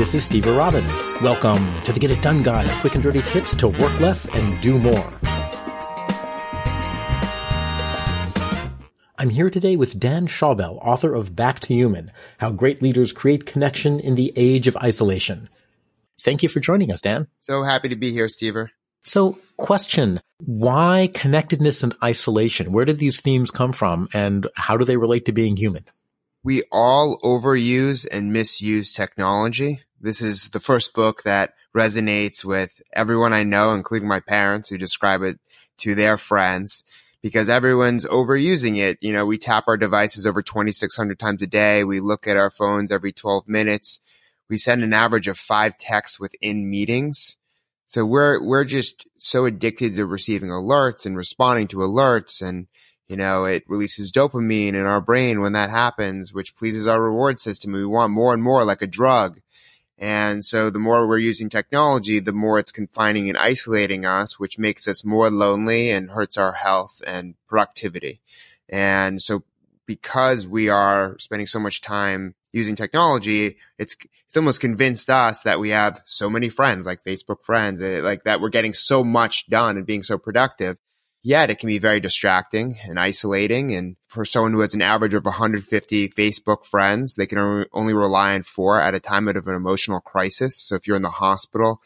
This is Steve Robbins. Welcome to the Get It Done Guys, quick and dirty tips to work less and do more. I'm here today with Dan Schawbel, author of Back to Human, How Great Leaders Create Connection in the Age of Isolation. Thank you for joining us, Dan. So happy to be here, Stever. So, question, why connectedness and isolation? Where did these themes come from and how do they relate to being human? We all overuse and misuse technology. This is the first book that resonates with everyone I know, including my parents who describe it to their friends because everyone's overusing it. You know, we tap our devices over 2,600 times a day. We look at our phones every 12 minutes. We send an average of five texts within meetings. So we're, we're just so addicted to receiving alerts and responding to alerts. And, you know, it releases dopamine in our brain when that happens, which pleases our reward system. We want more and more like a drug. And so the more we're using technology, the more it's confining and isolating us, which makes us more lonely and hurts our health and productivity. And so because we are spending so much time using technology, it's, it's almost convinced us that we have so many friends, like Facebook friends, eh, like that we're getting so much done and being so productive. Yet it can be very distracting and isolating. And for someone who has an average of 150 Facebook friends, they can only rely on four at a time of an emotional crisis. So if you're in the hospital,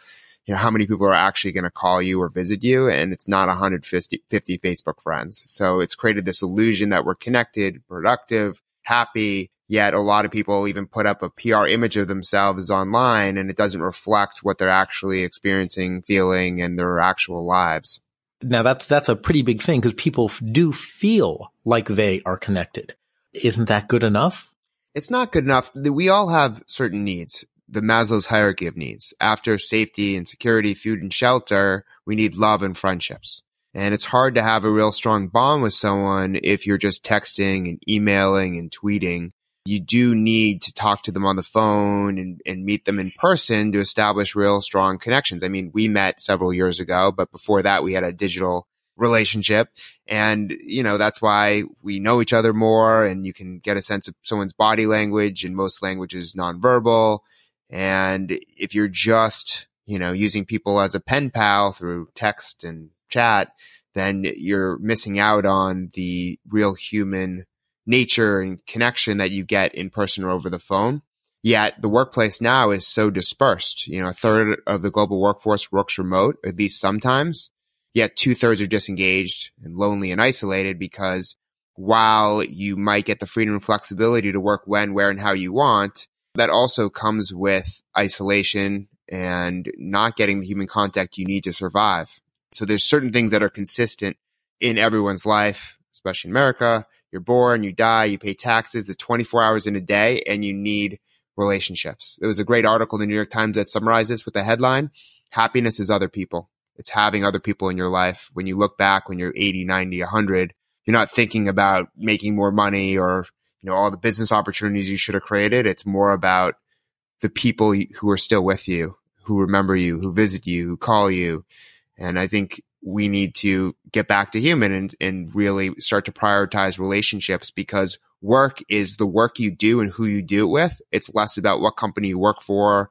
you know, how many people are actually going to call you or visit you? And it's not 150 50 Facebook friends. So it's created this illusion that we're connected, productive, happy. Yet a lot of people even put up a PR image of themselves online and it doesn't reflect what they're actually experiencing, feeling, and their actual lives. Now that's, that's a pretty big thing because people do feel like they are connected. Isn't that good enough? It's not good enough. We all have certain needs. The Maslow's hierarchy of needs. After safety and security, food and shelter, we need love and friendships. And it's hard to have a real strong bond with someone if you're just texting and emailing and tweeting. You do need to talk to them on the phone and, and meet them in person to establish real strong connections. I mean, we met several years ago, but before that we had a digital relationship. And, you know, that's why we know each other more and you can get a sense of someone's body language and most languages nonverbal. And if you're just, you know, using people as a pen pal through text and chat, then you're missing out on the real human nature and connection that you get in person or over the phone. Yet the workplace now is so dispersed. You know, a third of the global workforce works remote, at least sometimes. Yet two thirds are disengaged and lonely and isolated because while you might get the freedom and flexibility to work when, where, and how you want, that also comes with isolation and not getting the human contact you need to survive. So there's certain things that are consistent in everyone's life, especially in America. You're born, you die, you pay taxes, the 24 hours in a day, and you need relationships. There was a great article in the New York Times that summarized this with the headline, happiness is other people. It's having other people in your life. When you look back when you're 80, 90, 100, you're not thinking about making more money or, you know, all the business opportunities you should have created. It's more about the people who are still with you, who remember you, who visit you, who call you. And I think we need to get back to human and, and really start to prioritize relationships because work is the work you do and who you do it with. It's less about what company you work for,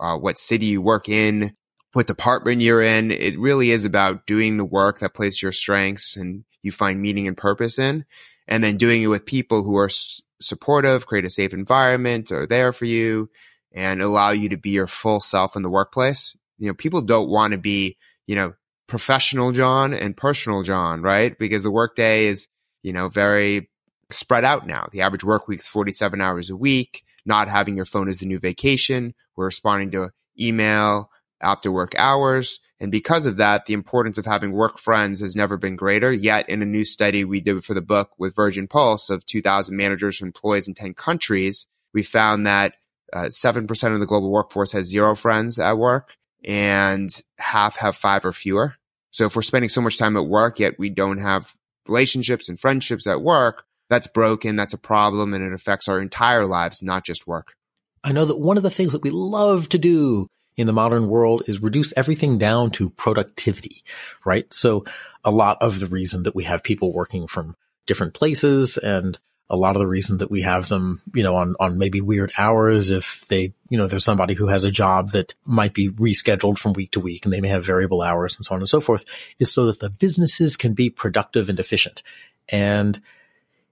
uh, what city you work in, what department you're in. It really is about doing the work that plays your strengths and you find meaning and purpose in, and then doing it with people who are s- supportive, create a safe environment, are there for you, and allow you to be your full self in the workplace. You know, people don't want to be, you know, professional John and personal John, right? Because the workday is, you know, very spread out now. The average work is 47 hours a week. Not having your phone is the new vacation. We're responding to email after work hours. And because of that, the importance of having work friends has never been greater. Yet, in a new study we did for the book with Virgin Pulse of 2,000 managers and employees in 10 countries, we found that uh, 7% of the global workforce has zero friends at work and half have five or fewer. So if we're spending so much time at work, yet we don't have relationships and friendships at work, that's broken. That's a problem and it affects our entire lives, not just work. I know that one of the things that we love to do in the modern world is reduce everything down to productivity, right? So a lot of the reason that we have people working from different places and a lot of the reason that we have them, you know, on, on maybe weird hours, if they, you know, there's somebody who has a job that might be rescheduled from week to week and they may have variable hours and so on and so forth, is so that the businesses can be productive and efficient. And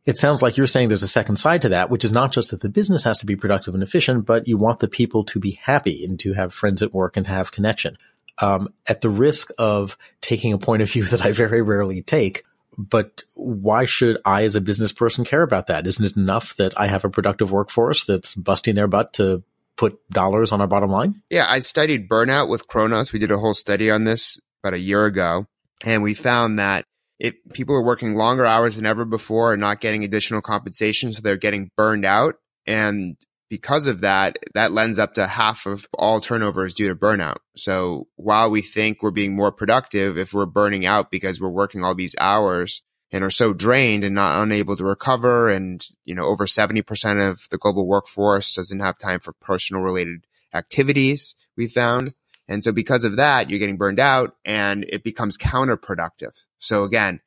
it sounds like you're saying there's a second side to that, which is not just that the business has to be productive and efficient, but you want the people to be happy and to have friends at work and to have connection. Um, at the risk of taking a point of view that I very rarely take, but why should I as a business person care about that? Isn't it enough that I have a productive workforce that's busting their butt to put dollars on our bottom line? Yeah, I studied burnout with Kronos. We did a whole study on this about a year ago, and we found that if people are working longer hours than ever before and not getting additional compensation, so they're getting burned out. And because of that, that lends up to half of all turnover is due to burnout. So while we think we're being more productive, if we're burning out because we're working all these hours and are so drained and not unable to recover, and you know over seventy percent of the global workforce doesn't have time for personal related activities. We found and so because of that, you're getting burned out and it becomes counterproductive. So again,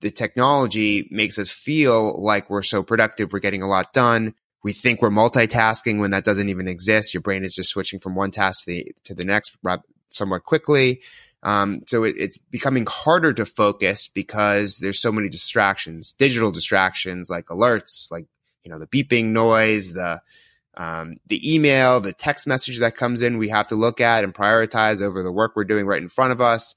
the technology makes us feel like we're so productive. We're getting a lot done. We think we're multitasking when that doesn't even exist. Your brain is just switching from one task to the, to the next somewhat quickly. Um, so it, it's becoming harder to focus because there's so many distractions, digital distractions like alerts, like, you know, the beeping noise, the, um, the email, the text message that comes in, we have to look at and prioritize over the work we're doing right in front of us.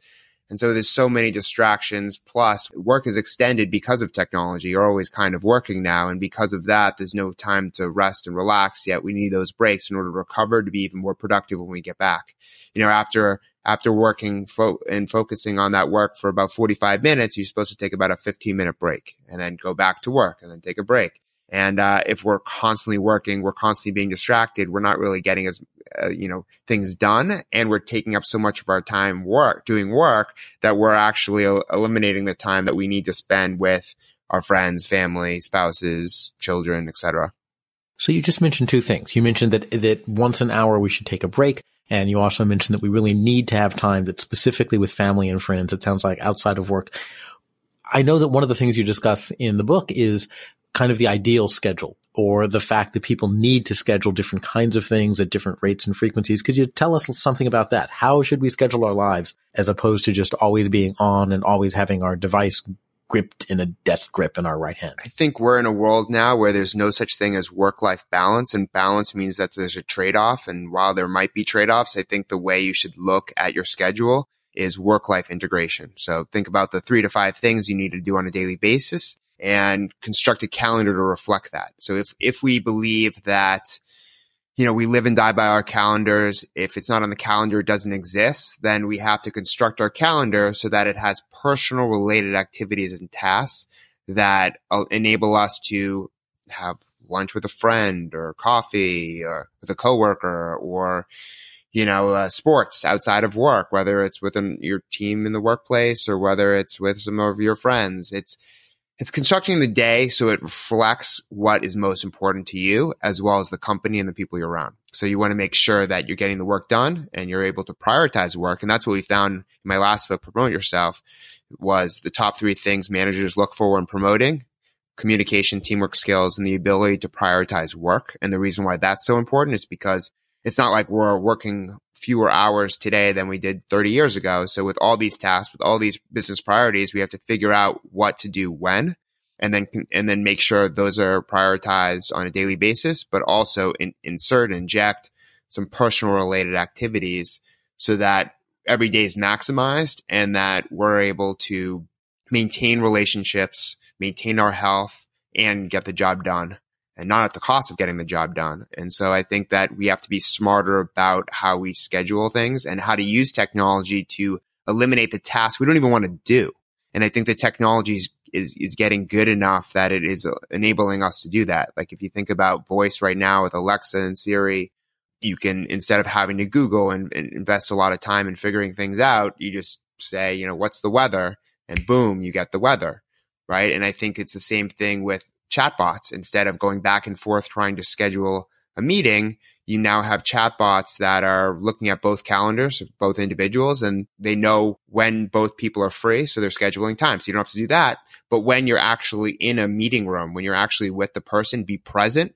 And so there's so many distractions. Plus, work is extended because of technology. You're always kind of working now. And because of that, there's no time to rest and relax yet. We need those breaks in order to recover to be even more productive when we get back. You know, after, after working fo- and focusing on that work for about 45 minutes, you're supposed to take about a 15 minute break and then go back to work and then take a break. And uh, if we're constantly working, we're constantly being distracted. We're not really getting as uh, you know things done, and we're taking up so much of our time work doing work that we're actually eliminating the time that we need to spend with our friends, family, spouses, children, etc. So you just mentioned two things. You mentioned that that once an hour we should take a break, and you also mentioned that we really need to have time that's specifically with family and friends. It sounds like outside of work. I know that one of the things you discuss in the book is kind of the ideal schedule or the fact that people need to schedule different kinds of things at different rates and frequencies. Could you tell us something about that? How should we schedule our lives as opposed to just always being on and always having our device gripped in a death grip in our right hand? I think we're in a world now where there's no such thing as work life balance and balance means that there's a trade off. And while there might be trade offs, I think the way you should look at your schedule is work life integration. So think about the three to five things you need to do on a daily basis and construct a calendar to reflect that. So if, if we believe that, you know, we live and die by our calendars, if it's not on the calendar, it doesn't exist, then we have to construct our calendar so that it has personal related activities and tasks that enable us to have lunch with a friend or coffee or with a coworker or, you know, uh, sports outside of work, whether it's within your team in the workplace or whether it's with some of your friends. It's, it's constructing the day so it reflects what is most important to you as well as the company and the people you're around. So you want to make sure that you're getting the work done and you're able to prioritize work. And that's what we found in my last book, Promote Yourself, was the top three things managers look for when promoting communication, teamwork skills, and the ability to prioritize work. And the reason why that's so important is because it's not like we're working fewer hours today than we did 30 years ago. So with all these tasks, with all these business priorities, we have to figure out what to do when. and then and then make sure those are prioritized on a daily basis, but also in, insert inject some personal related activities so that every day is maximized and that we're able to maintain relationships, maintain our health, and get the job done and not at the cost of getting the job done. And so I think that we have to be smarter about how we schedule things and how to use technology to eliminate the tasks we don't even want to do. And I think the technology is, is, getting good enough that it is enabling us to do that. Like if you think about voice right now with Alexa and Siri, you can, instead of having to Google and, and invest a lot of time in figuring things out, you just say, you know, what's the weather? And boom, you get the weather. Right. And I think it's the same thing with chatbots. Instead of going back and forth trying to schedule a meeting, you now have chatbots that are looking at both calendars of both individuals and they know when both people are free. So they're scheduling time. So you don't have to do that. But when you're actually in a meeting room, when you're actually with the person, be present,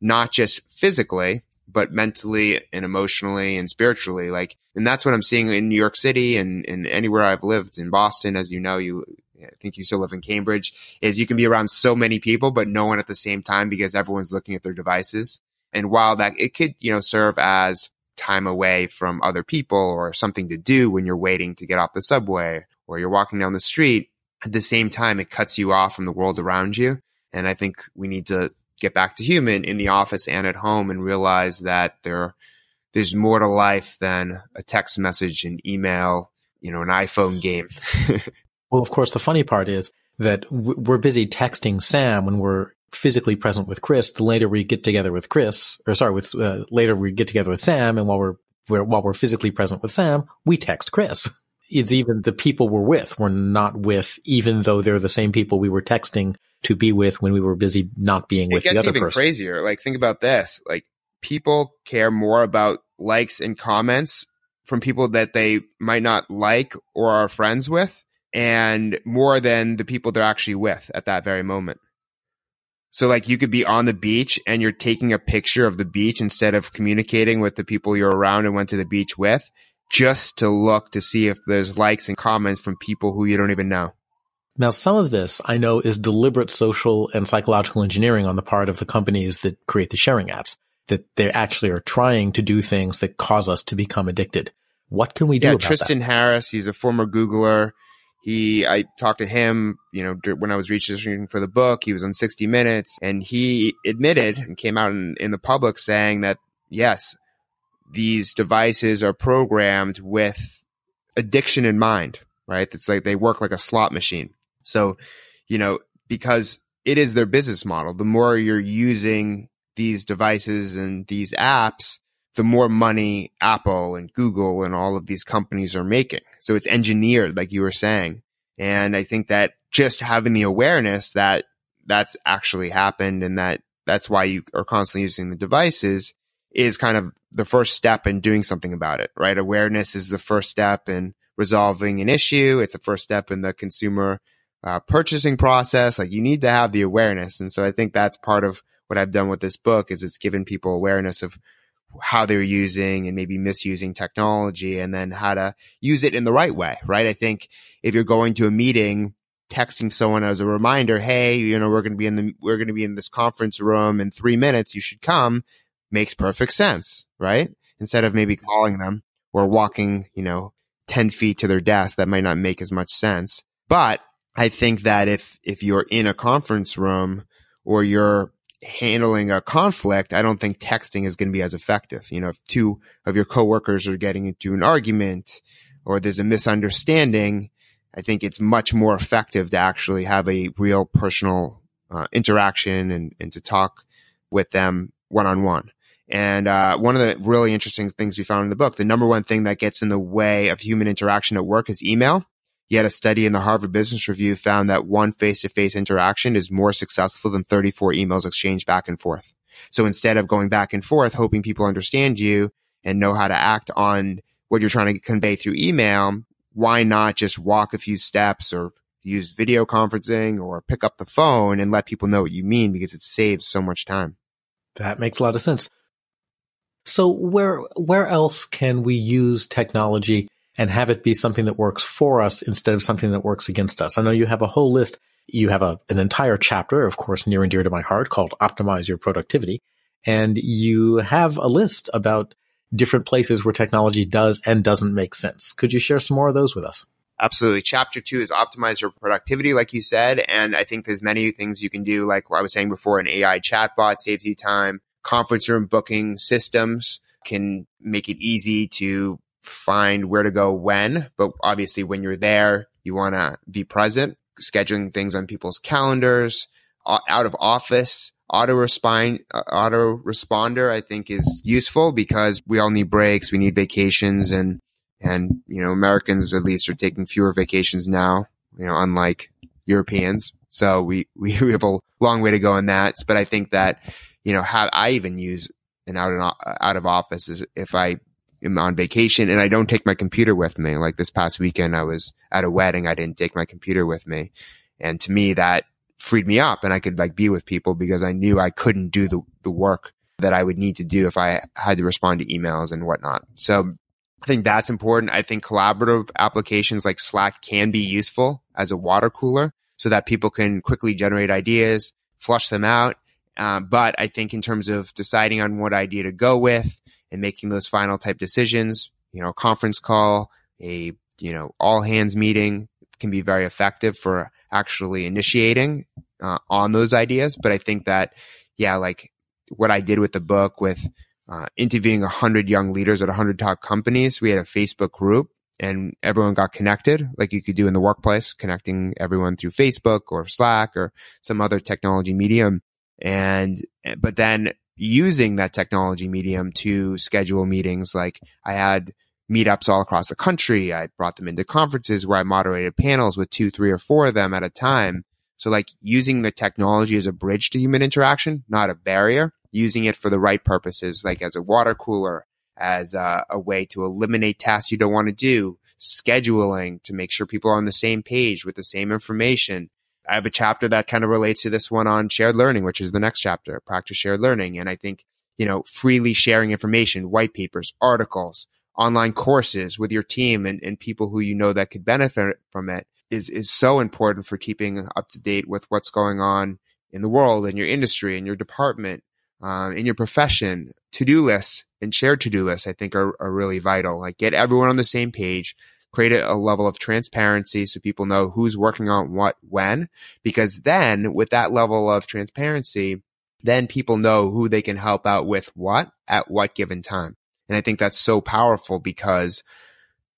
not just physically, but mentally and emotionally and spiritually. Like, and that's what I'm seeing in New York City and, and anywhere I've lived in Boston. As you know, you, I think you still live in Cambridge is you can be around so many people, but no one at the same time because everyone's looking at their devices. And while that it could, you know, serve as time away from other people or something to do when you're waiting to get off the subway or you're walking down the street, at the same time, it cuts you off from the world around you. And I think we need to get back to human in the office and at home and realize that there, there's more to life than a text message, an email, you know, an iPhone game. well, of course, the funny part is that we're busy texting Sam when we're physically present with Chris. The later we get together with Chris, or sorry, with uh, later we get together with Sam, and while we're, we're while we're physically present with Sam, we text Chris. It's even the people we're with, we're not with, even though they're the same people we were texting to be with when we were busy not being with the other person. It gets even crazier. Like think about this. Like people care more about likes and comments from people that they might not like or are friends with and more than the people they're actually with at that very moment. So like you could be on the beach and you're taking a picture of the beach instead of communicating with the people you're around and went to the beach with just to look to see if there's likes and comments from people who you don't even know. Now, some of this I know is deliberate social and psychological engineering on the part of the companies that create the sharing apps, that they actually are trying to do things that cause us to become addicted. What can we do yeah, about Tristan that? Harris, he's a former Googler. He, I talked to him, you know, when I was researching for the book, he was on 60 Minutes and he admitted and came out in, in the public saying that, yes, these devices are programmed with addiction in mind, right? It's like they work like a slot machine. So, you know, because it is their business model, the more you're using these devices and these apps, the more money Apple and Google and all of these companies are making. So it's engineered, like you were saying. And I think that just having the awareness that that's actually happened and that that's why you are constantly using the devices is kind of the first step in doing something about it, right? Awareness is the first step in resolving an issue. It's the first step in the consumer uh, purchasing process. Like you need to have the awareness. And so I think that's part of what I've done with this book is it's given people awareness of how they're using and maybe misusing technology and then how to use it in the right way, right? I think if you're going to a meeting, texting someone as a reminder, Hey, you know, we're going to be in the, we're going to be in this conference room in three minutes. You should come makes perfect sense, right? Instead of maybe calling them or walking, you know, 10 feet to their desk, that might not make as much sense. But I think that if, if you're in a conference room or you're handling a conflict, I don't think texting is going to be as effective. You know, if two of your coworkers are getting into an argument or there's a misunderstanding, I think it's much more effective to actually have a real personal uh, interaction and, and to talk with them one on one. And uh, one of the really interesting things we found in the book, the number one thing that gets in the way of human interaction at work is email. Yet a study in the Harvard Business Review found that one face-to-face interaction is more successful than 34 emails exchanged back and forth. So instead of going back and forth, hoping people understand you and know how to act on what you're trying to convey through email, why not just walk a few steps or use video conferencing or pick up the phone and let people know what you mean because it saves so much time. That makes a lot of sense. So where where else can we use technology and have it be something that works for us instead of something that works against us. I know you have a whole list You have a, an entire chapter, of course, near and dear to my heart called Optimize Your Productivity. And you have a list about different places where technology does and doesn't make sense. Could you share some more of those with us? Absolutely. Chapter two is optimize your productivity, like you said. And I think there's many things you can do. Like I was saying before, an AI chatbot saves you time. Conference room booking systems can make it easy to find where to go when. But obviously, when you're there, you want to be present, scheduling things on people's calendars, out of office. Auto respond, uh, auto responder, I think is useful because we all need breaks. We need vacations and and, you know, Americans at least are taking fewer vacations now, you know, unlike Europeans. So we, we, have a long way to go in that. But I think that, you know, how I even use an out and out of office is if I am on vacation and I don't take my computer with me. Like this past weekend, I was at a wedding. I didn't take my computer with me. And to me, that freed me up and I could like be with people because I knew I couldn't do the, the work that I would need to do if I had to respond to emails and whatnot. So I think that's important. I think collaborative applications like Slack can be useful as a water cooler so that people can quickly generate ideas, flush them out. Um, but I think in terms of deciding on what idea to go with and making those final type decisions, you know, conference call, a, you know, all hands meeting can be very effective for actually initiating uh, on those ideas. But I think that, yeah, like what I did with the book with uh, interviewing 100 young leaders at 100 top companies. We had a Facebook group and everyone got connected like you could do in the workplace, connecting everyone through Facebook or Slack or some other technology medium. And, but then using that technology medium to schedule meetings, like I had meetups all across the country. I brought them into conferences where I moderated panels with two, three or four of them at a time. So like using the technology as a bridge to human interaction, not a barrier using it for the right purposes, like as a water cooler, as a, a way to eliminate tasks you don't want to do, scheduling to make sure people are on the same page with the same information. I have a chapter that kind of relates to this one on shared learning, which is the next chapter, practice shared learning. And I think, you know, freely sharing information, white papers, articles, online courses with your team and, and people who you know that could benefit from it is, is so important for keeping up to date with what's going on in the world in your industry in your department um, in your profession, to-do lists and shared to-do lists, I think are, are really vital. Like get everyone on the same page, create a, level of transparency so people know who's working on what when, because then with that level of transparency, then people know who they can help out with what at what given time. And I think that's so powerful because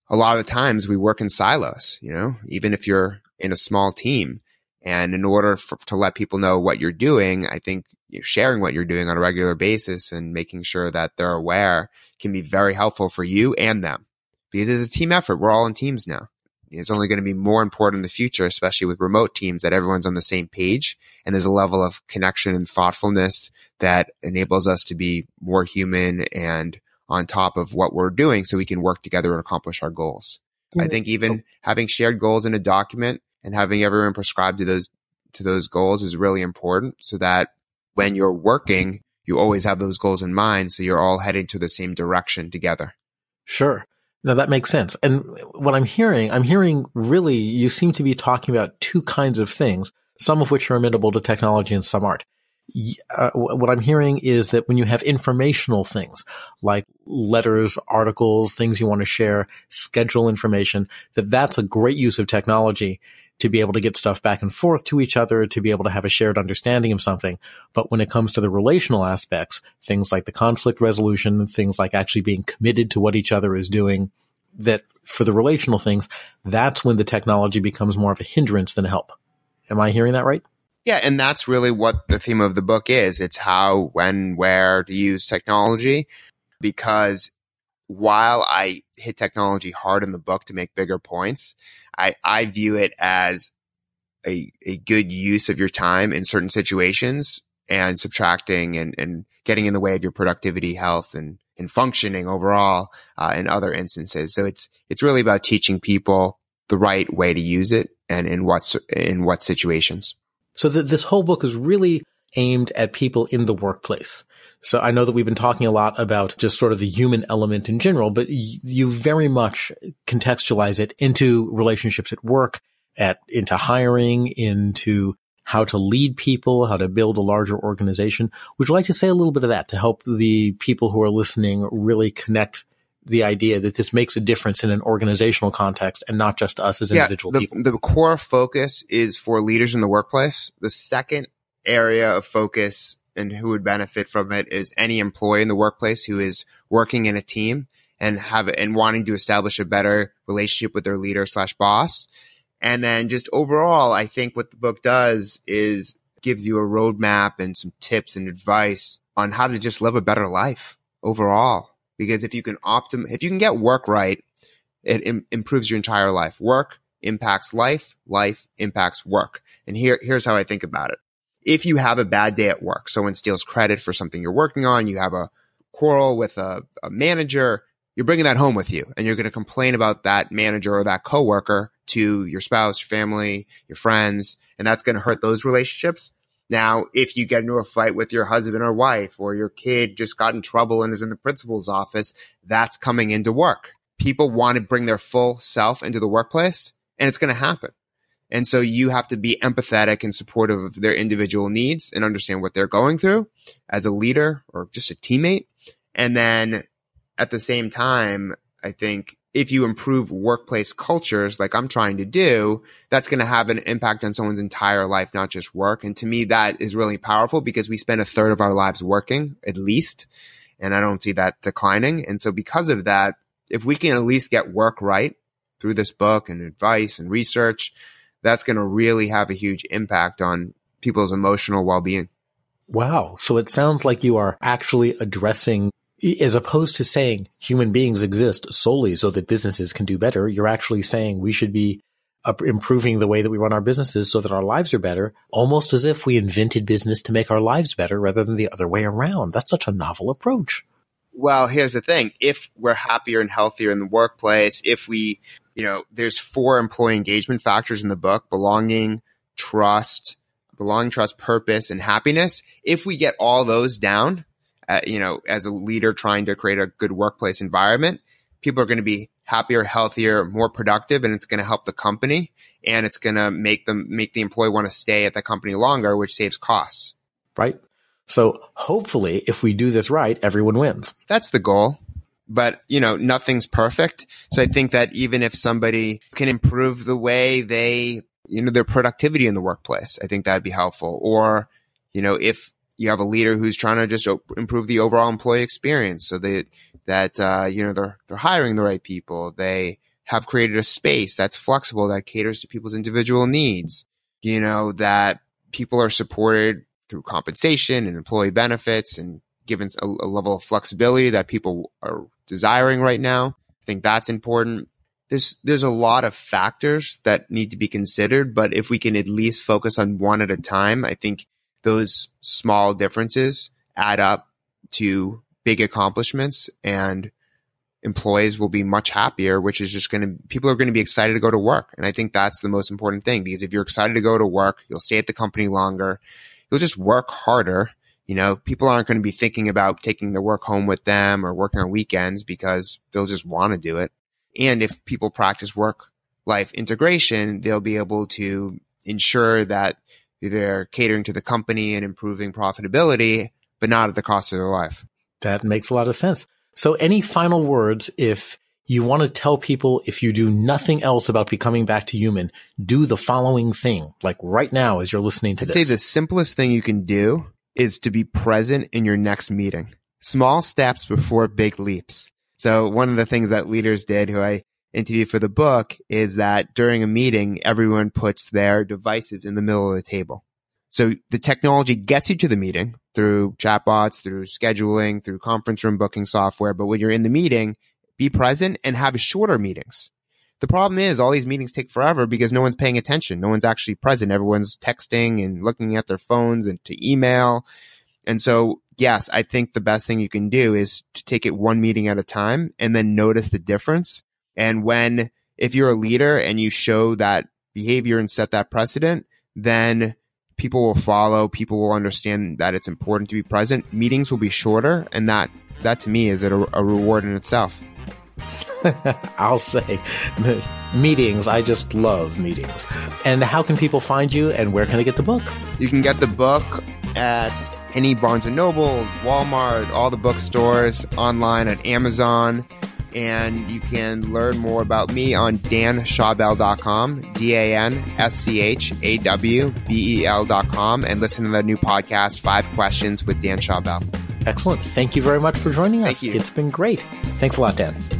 a lot of times we work in silos, you know, even if you're in a small team. And in order for, to let people know what you're doing, I think sharing what you're doing on a regular basis and making sure that they're aware can be very helpful for you and them because it's a team effort. We're all in teams now. It's only going to be more important in the future, especially with remote teams that everyone's on the same page and there's a level of connection and thoughtfulness that enables us to be more human and on top of what we're doing so we can work together and accomplish our goals. Mm-hmm. I think even having shared goals in a document and having everyone prescribe to those to those goals is really important so that when you're working, you always have those goals in mind. So you're all heading to the same direction together. Sure. Now that makes sense. And what I'm hearing, I'm hearing really, you seem to be talking about two kinds of things, some of which are amenable to technology and some aren't. Uh, what I'm hearing is that when you have informational things like letters, articles, things you want to share, schedule information, that that's a great use of technology to be able to get stuff back and forth to each other, to be able to have a shared understanding of something. But when it comes to the relational aspects, things like the conflict resolution, things like actually being committed to what each other is doing, that for the relational things, that's when the technology becomes more of a hindrance than a help. Am I hearing that right? Yeah, and that's really what the theme of the book is. It's how, when, where to use technology. Because while I hit technology hard in the book to make bigger points, I, I view it as a, a good use of your time in certain situations and subtracting and, and getting in the way of your productivity, health, and, and functioning overall uh, in other instances. So it's it's really about teaching people the right way to use it and in what in what situations. So the, this whole book is really aimed at people in the workplace. So I know that we've been talking a lot about just sort of the human element in general, but you very much contextualize it into relationships at work at into hiring, into how to lead people, how to build a larger organization. Would you like to say a little bit of that to help the people who are listening really connect the idea that this makes a difference in an organizational context and not just us as individual the, people? The core focus is for leaders in the workplace. The second area of focus and who would benefit from it is any employee in the workplace who is working in a team and have and wanting to establish a better relationship with their leader slash boss. And then just overall, I think what the book does is gives you a roadmap and some tips and advice on how to just live a better life overall. Because if you can optim, if you can get work right, it Im- improves your entire life. Work impacts life, life impacts work. And here, here's how I think about it. If you have a bad day at work, someone steals credit for something you're working on, you have a quarrel with a, a manager, you're bringing that home with you and you're going to complain about that manager or that coworker to your spouse, your family, your friends, and that's going to hurt those relationships. Now, if you get into a fight with your husband or wife or your kid just got in trouble and is in the principal's office, that's coming into work. People want to bring their full self into the workplace and it's going to happen. And so you have to be empathetic and supportive of their individual needs and understand what they're going through as a leader or just a teammate. And then at the same time, I think if you improve workplace cultures like I'm trying to do, that's going to have an impact on someone's entire life, not just work. And to me, that is really powerful because we spend a third of our lives working at least. And I don't see that declining. And so because of that, if we can at least get work right through this book and advice and research, that's going to really have a huge impact on people's emotional well-being. Wow. So it sounds like you are actually addressing as opposed to saying human beings exist solely so that businesses can do better, you're actually saying we should be improving the way that we run our businesses so that our lives are better, almost as if we invented business to make our lives better rather than the other way around. That's such a novel approach. Well, here's the thing. If we're happier and healthier in the workplace, if we, you know, there's four employee engagement factors in the book, belonging, trust, belonging, trust, purpose, and happiness. If we get all those down, uh, you know, as a leader trying to create a good workplace environment, people are going to be happier, healthier, more productive, and it's going to help the company and it's going to make them make the employee want to stay at the company longer, which saves costs. Right. So hopefully, if we do this right, everyone wins. That's the goal. But, you know, nothing's perfect. So I think that even if somebody can improve the way they, you know, their productivity in the workplace, I think that'd be helpful. Or, you know, if you have a leader who's trying to just improve the overall employee experience so that that uh, you know they're they're hiring the right people they have created a space that's flexible that caters to people's individual needs you know that people are supported through compensation and employee benefits and given a, a level of flexibility that people are desiring right now i think that's important there's there's a lot of factors that need to be considered but if we can at least focus on one at a time i think those small differences add up to big accomplishments and employees will be much happier, which is just going to, people are going to be excited to go to work. And I think that's the most important thing because if you're excited to go to work, you'll stay at the company longer. You'll just work harder. You know, people aren't going to be thinking about taking their work home with them or working on weekends because they'll just want to do it. And if people practice work life integration, they'll be able to ensure that they're catering to the company and improving profitability, but not at the cost of their life. That makes a lot of sense. So any final words if you want to tell people if you do nothing else about becoming back to human, do the following thing, like right now as you're listening to I'd this. say the simplest thing you can do is to be present in your next meeting. Small steps before big leaps. So one of the things that leaders did who I interviewed for the book is that during a meeting, everyone puts their devices in the middle of the table. So the technology gets you to the meeting through chatbots, through scheduling, through conference room booking software. But when you're in the meeting, be present and have shorter meetings. The problem is all these meetings take forever because no one's paying attention. No one's actually present. Everyone's texting and looking at their phones and to email. And so, yes, I think the best thing you can do is to take it one meeting at a time and then notice the difference and when, if you're a leader and you show that behavior and set that precedent, then people will follow. People will understand that it's important to be present. Meetings will be shorter. And that, that to me is a, a reward in itself. I'll say meetings. I just love meetings. And how can people find you and where can they get the book? You can get the book at any Barnes and Noble, Walmart, all the bookstores, online at Amazon. And you can learn more about me on danschawbel.com, D A N S C H A W B E L.com, and listen to the new podcast, Five Questions with Dan Schawbel. Excellent. Thank you very much for joining us. It's been great. Thanks a lot, Dan.